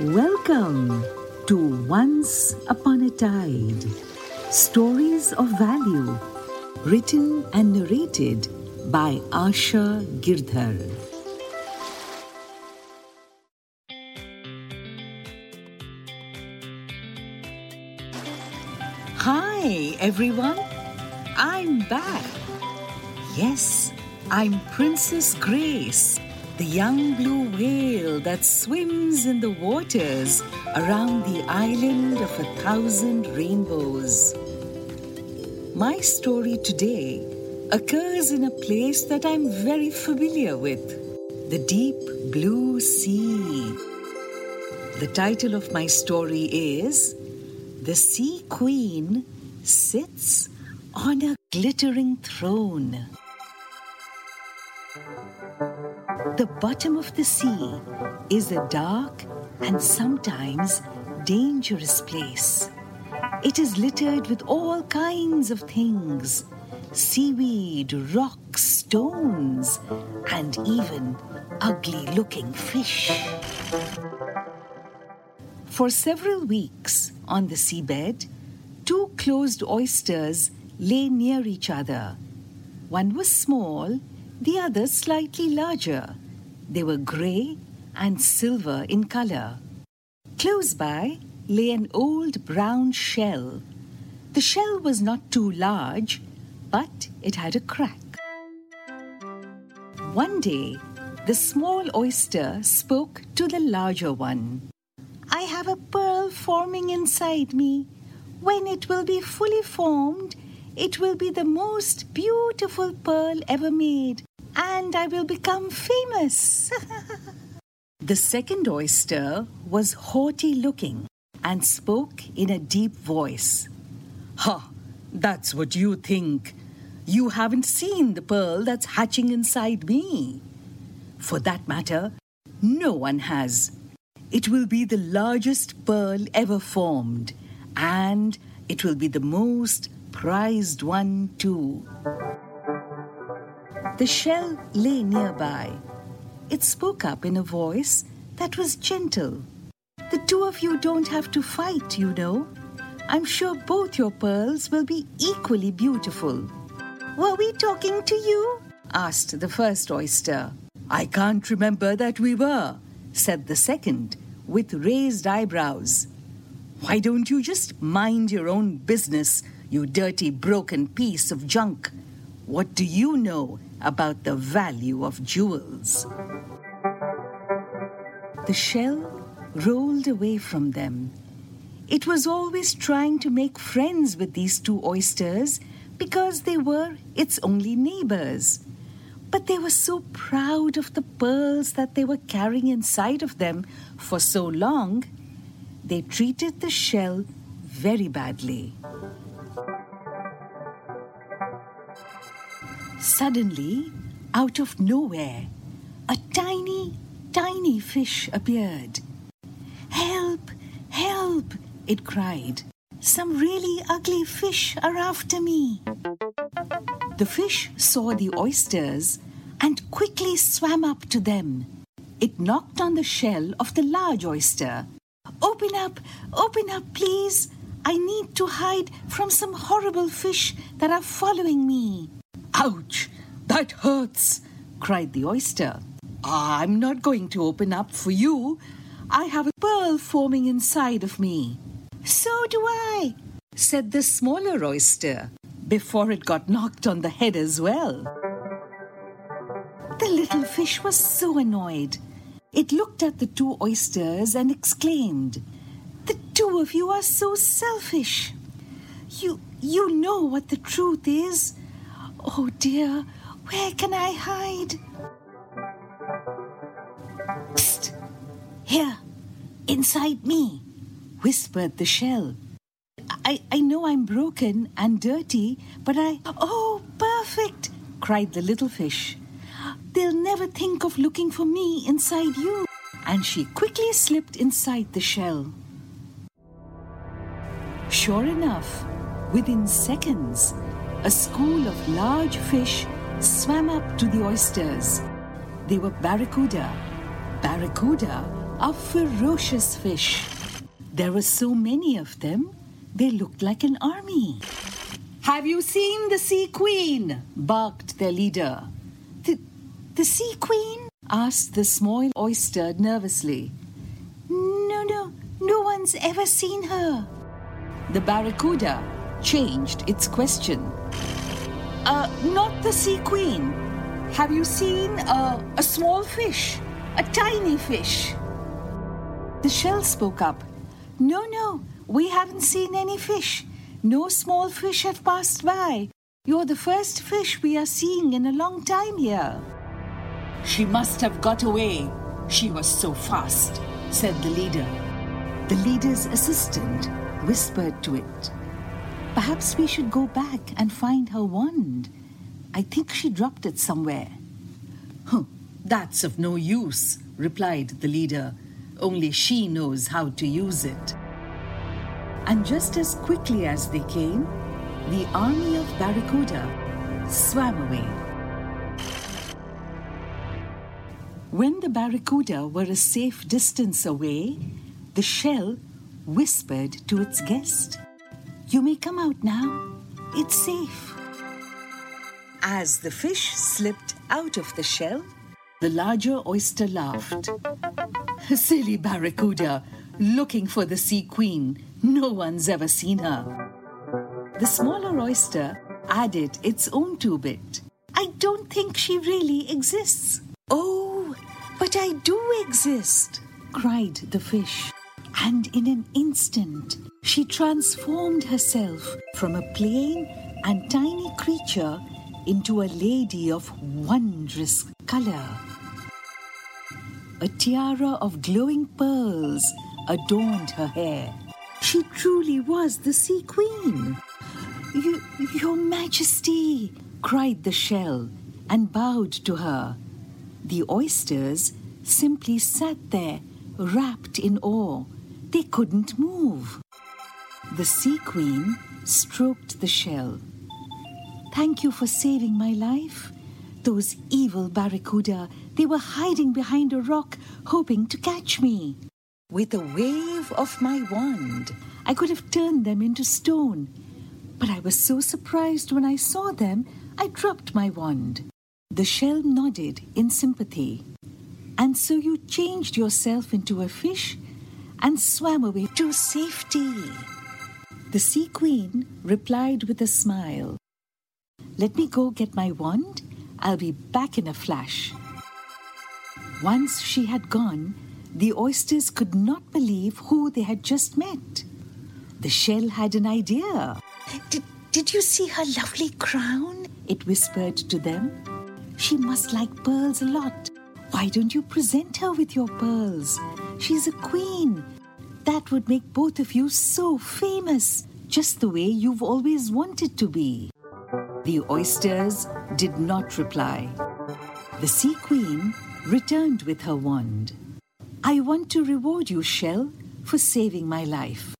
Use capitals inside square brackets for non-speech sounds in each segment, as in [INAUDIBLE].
Welcome to Once Upon a Tide Stories of Value, written and narrated by Asha Girdhar. Hi, everyone. I'm back. Yes, I'm Princess Grace, the young blue whale that swims in the waters around the island of a thousand rainbows. My story today occurs in a place that I'm very familiar with the deep blue sea. The title of my story is The Sea Queen Sits on a Glittering Throne. The bottom of the sea is a dark and sometimes dangerous place. It is littered with all kinds of things seaweed, rocks, stones, and even ugly looking fish. For several weeks on the seabed, two closed oysters lay near each other. One was small, the other slightly larger. They were grey and silver in color. Close by lay an old brown shell. The shell was not too large, but it had a crack. One day, the small oyster spoke to the larger one. I have a pearl forming inside me. When it will be fully formed, it will be the most beautiful pearl ever made, and I will become famous. [LAUGHS] the second oyster was haughty looking and spoke in a deep voice. Ha! That's what you think. You haven't seen the pearl that's hatching inside me. For that matter, no one has. It will be the largest pearl ever formed, and it will be the most prized one, too. The shell lay nearby. It spoke up in a voice that was gentle. The two of you don't have to fight, you know. I'm sure both your pearls will be equally beautiful. Were we talking to you? asked the first oyster. I can't remember that we were, said the second, with raised eyebrows. Why don't you just mind your own business, you dirty, broken piece of junk? What do you know about the value of jewels? The shell rolled away from them. It was always trying to make friends with these two oysters because they were its only neighbors. But they were so proud of the pearls that they were carrying inside of them for so long, they treated the shell very badly. Suddenly, out of nowhere, a tiny, tiny fish appeared. Help! Help! it cried. Some really ugly fish are after me. The fish saw the oysters and quickly swam up to them. It knocked on the shell of the large oyster. Open up! Open up, please! I need to hide from some horrible fish that are following me. Ouch! That hurts! cried the oyster. I'm not going to open up for you. I have a pearl forming inside of me. So do I, said the smaller oyster, before it got knocked on the head as well. The little fish was so annoyed. It looked at the two oysters and exclaimed, The two of you are so selfish. You, you know what the truth is. Oh dear, where can I hide? Psst! Here, inside me, whispered the shell. I, I know I'm broken and dirty, but I. Oh, perfect! cried the little fish. They'll never think of looking for me inside you. And she quickly slipped inside the shell. Sure enough, within seconds, a school of large fish swam up to the oysters. They were barracuda. Barracuda are ferocious fish. There were so many of them, they looked like an army. Have you seen the Sea Queen? barked their leader. The, the Sea Queen? asked the small oyster nervously. No, no, no one's ever seen her. The barracuda changed its question. Uh, not the Sea Queen. Have you seen uh, a small fish? A tiny fish? The shell spoke up. No, no, we haven't seen any fish. No small fish have passed by. You're the first fish we are seeing in a long time here. She must have got away. She was so fast, said the leader. The leader's assistant whispered to it. Perhaps we should go back and find her wand. I think she dropped it somewhere. Huh, that's of no use, replied the leader. Only she knows how to use it. And just as quickly as they came, the army of Barracuda swam away. When the Barracuda were a safe distance away, the shell whispered to its guest, You may come out now. It's safe. As the fish slipped out of the shell, the larger oyster laughed. Silly Barracuda, looking for the sea queen. No one's ever seen her. The smaller oyster added its own two bit. I don't think she really exists. Oh, but I do exist, cried the fish. And in an instant, she transformed herself from a plain and tiny creature into a lady of wondrous color. A tiara of glowing pearls adorned her hair. She truly was the Sea Queen. You, your Majesty, cried the shell and bowed to her. The oysters simply sat there, rapt in awe. They couldn't move. The Sea Queen stroked the shell. Thank you for saving my life. Those evil barracuda, they were hiding behind a rock, hoping to catch me. With a wave of my wand, I could have turned them into stone. But I was so surprised when I saw them, I dropped my wand. The shell nodded in sympathy. And so you changed yourself into a fish and swam away to safety. The Sea Queen replied with a smile. Let me go get my wand. I'll be back in a flash. Once she had gone, the oysters could not believe who they had just met. The shell had an idea. Did, did you see her lovely crown? It whispered to them. She must like pearls a lot. Why don't you present her with your pearls? She's a queen. That would make both of you so famous, just the way you've always wanted to be. The oysters did not reply. The Sea Queen returned with her wand. I want to reward you, Shell, for saving my life.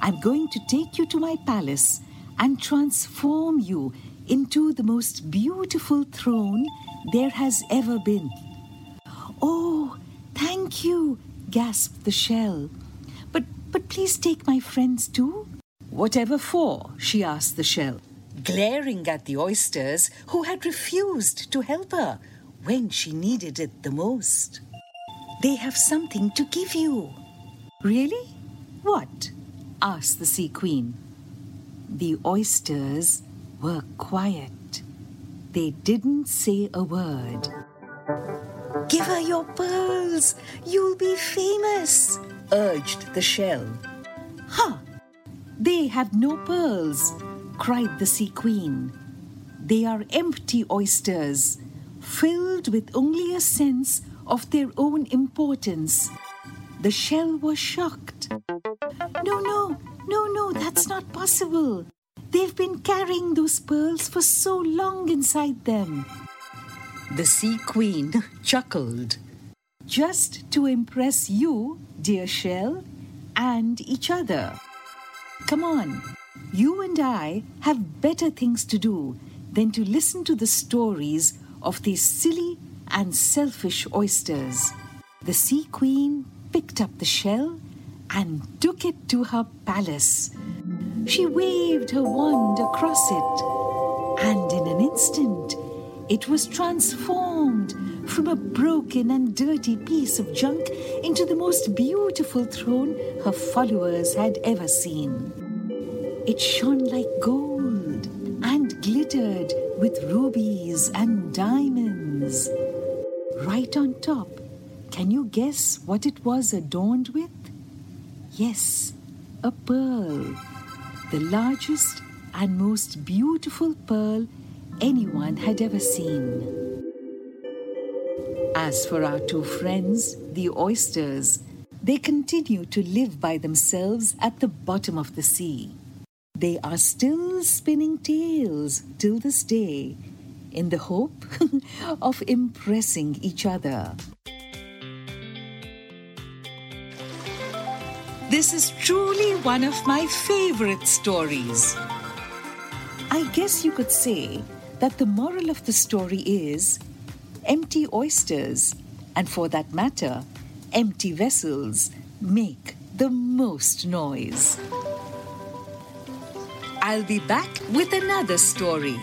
I'm going to take you to my palace and transform you into the most beautiful throne there has ever been. Oh, thank you, gasped the shell. But but please take my friends too. Whatever for? she asked the shell glaring at the oysters who had refused to help her when she needed it the most. They have something to give you. Really? What? asked the Sea Queen. The oysters were quiet. They didn't say a word. Give her your pearls. You'll be famous, urged the shell. Ha! They have no pearls, cried the Sea Queen. They are empty oysters, filled with only a sense of their own importance. The shell was shocked. No, no, no, no, that's not possible. They've been carrying those pearls for so long inside them. The Sea Queen chuckled. Just to impress you, dear shell, and each other. Come on, you and I have better things to do than to listen to the stories of these silly and selfish oysters. The Sea Queen picked up the shell and took it to her palace. She waved her wand across it, and in an instant it was transformed from a broken and dirty piece of junk into the most beautiful throne her followers had ever seen. It shone like gold and glittered with rubies and diamonds. Right on top, can you guess what it was adorned with? Yes, a pearl. The largest and most beautiful pearl anyone had ever seen. As for our two friends, the oysters, they continue to live by themselves at the bottom of the sea. They are still spinning tales till this day in the hope [LAUGHS] of impressing each other. This is truly one of my favorite stories. I guess you could say that the moral of the story is empty oysters, and for that matter, empty vessels, make the most noise. I'll be back with another story.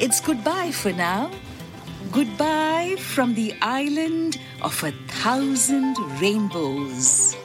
It's goodbye for now. Goodbye from the island of a thousand rainbows.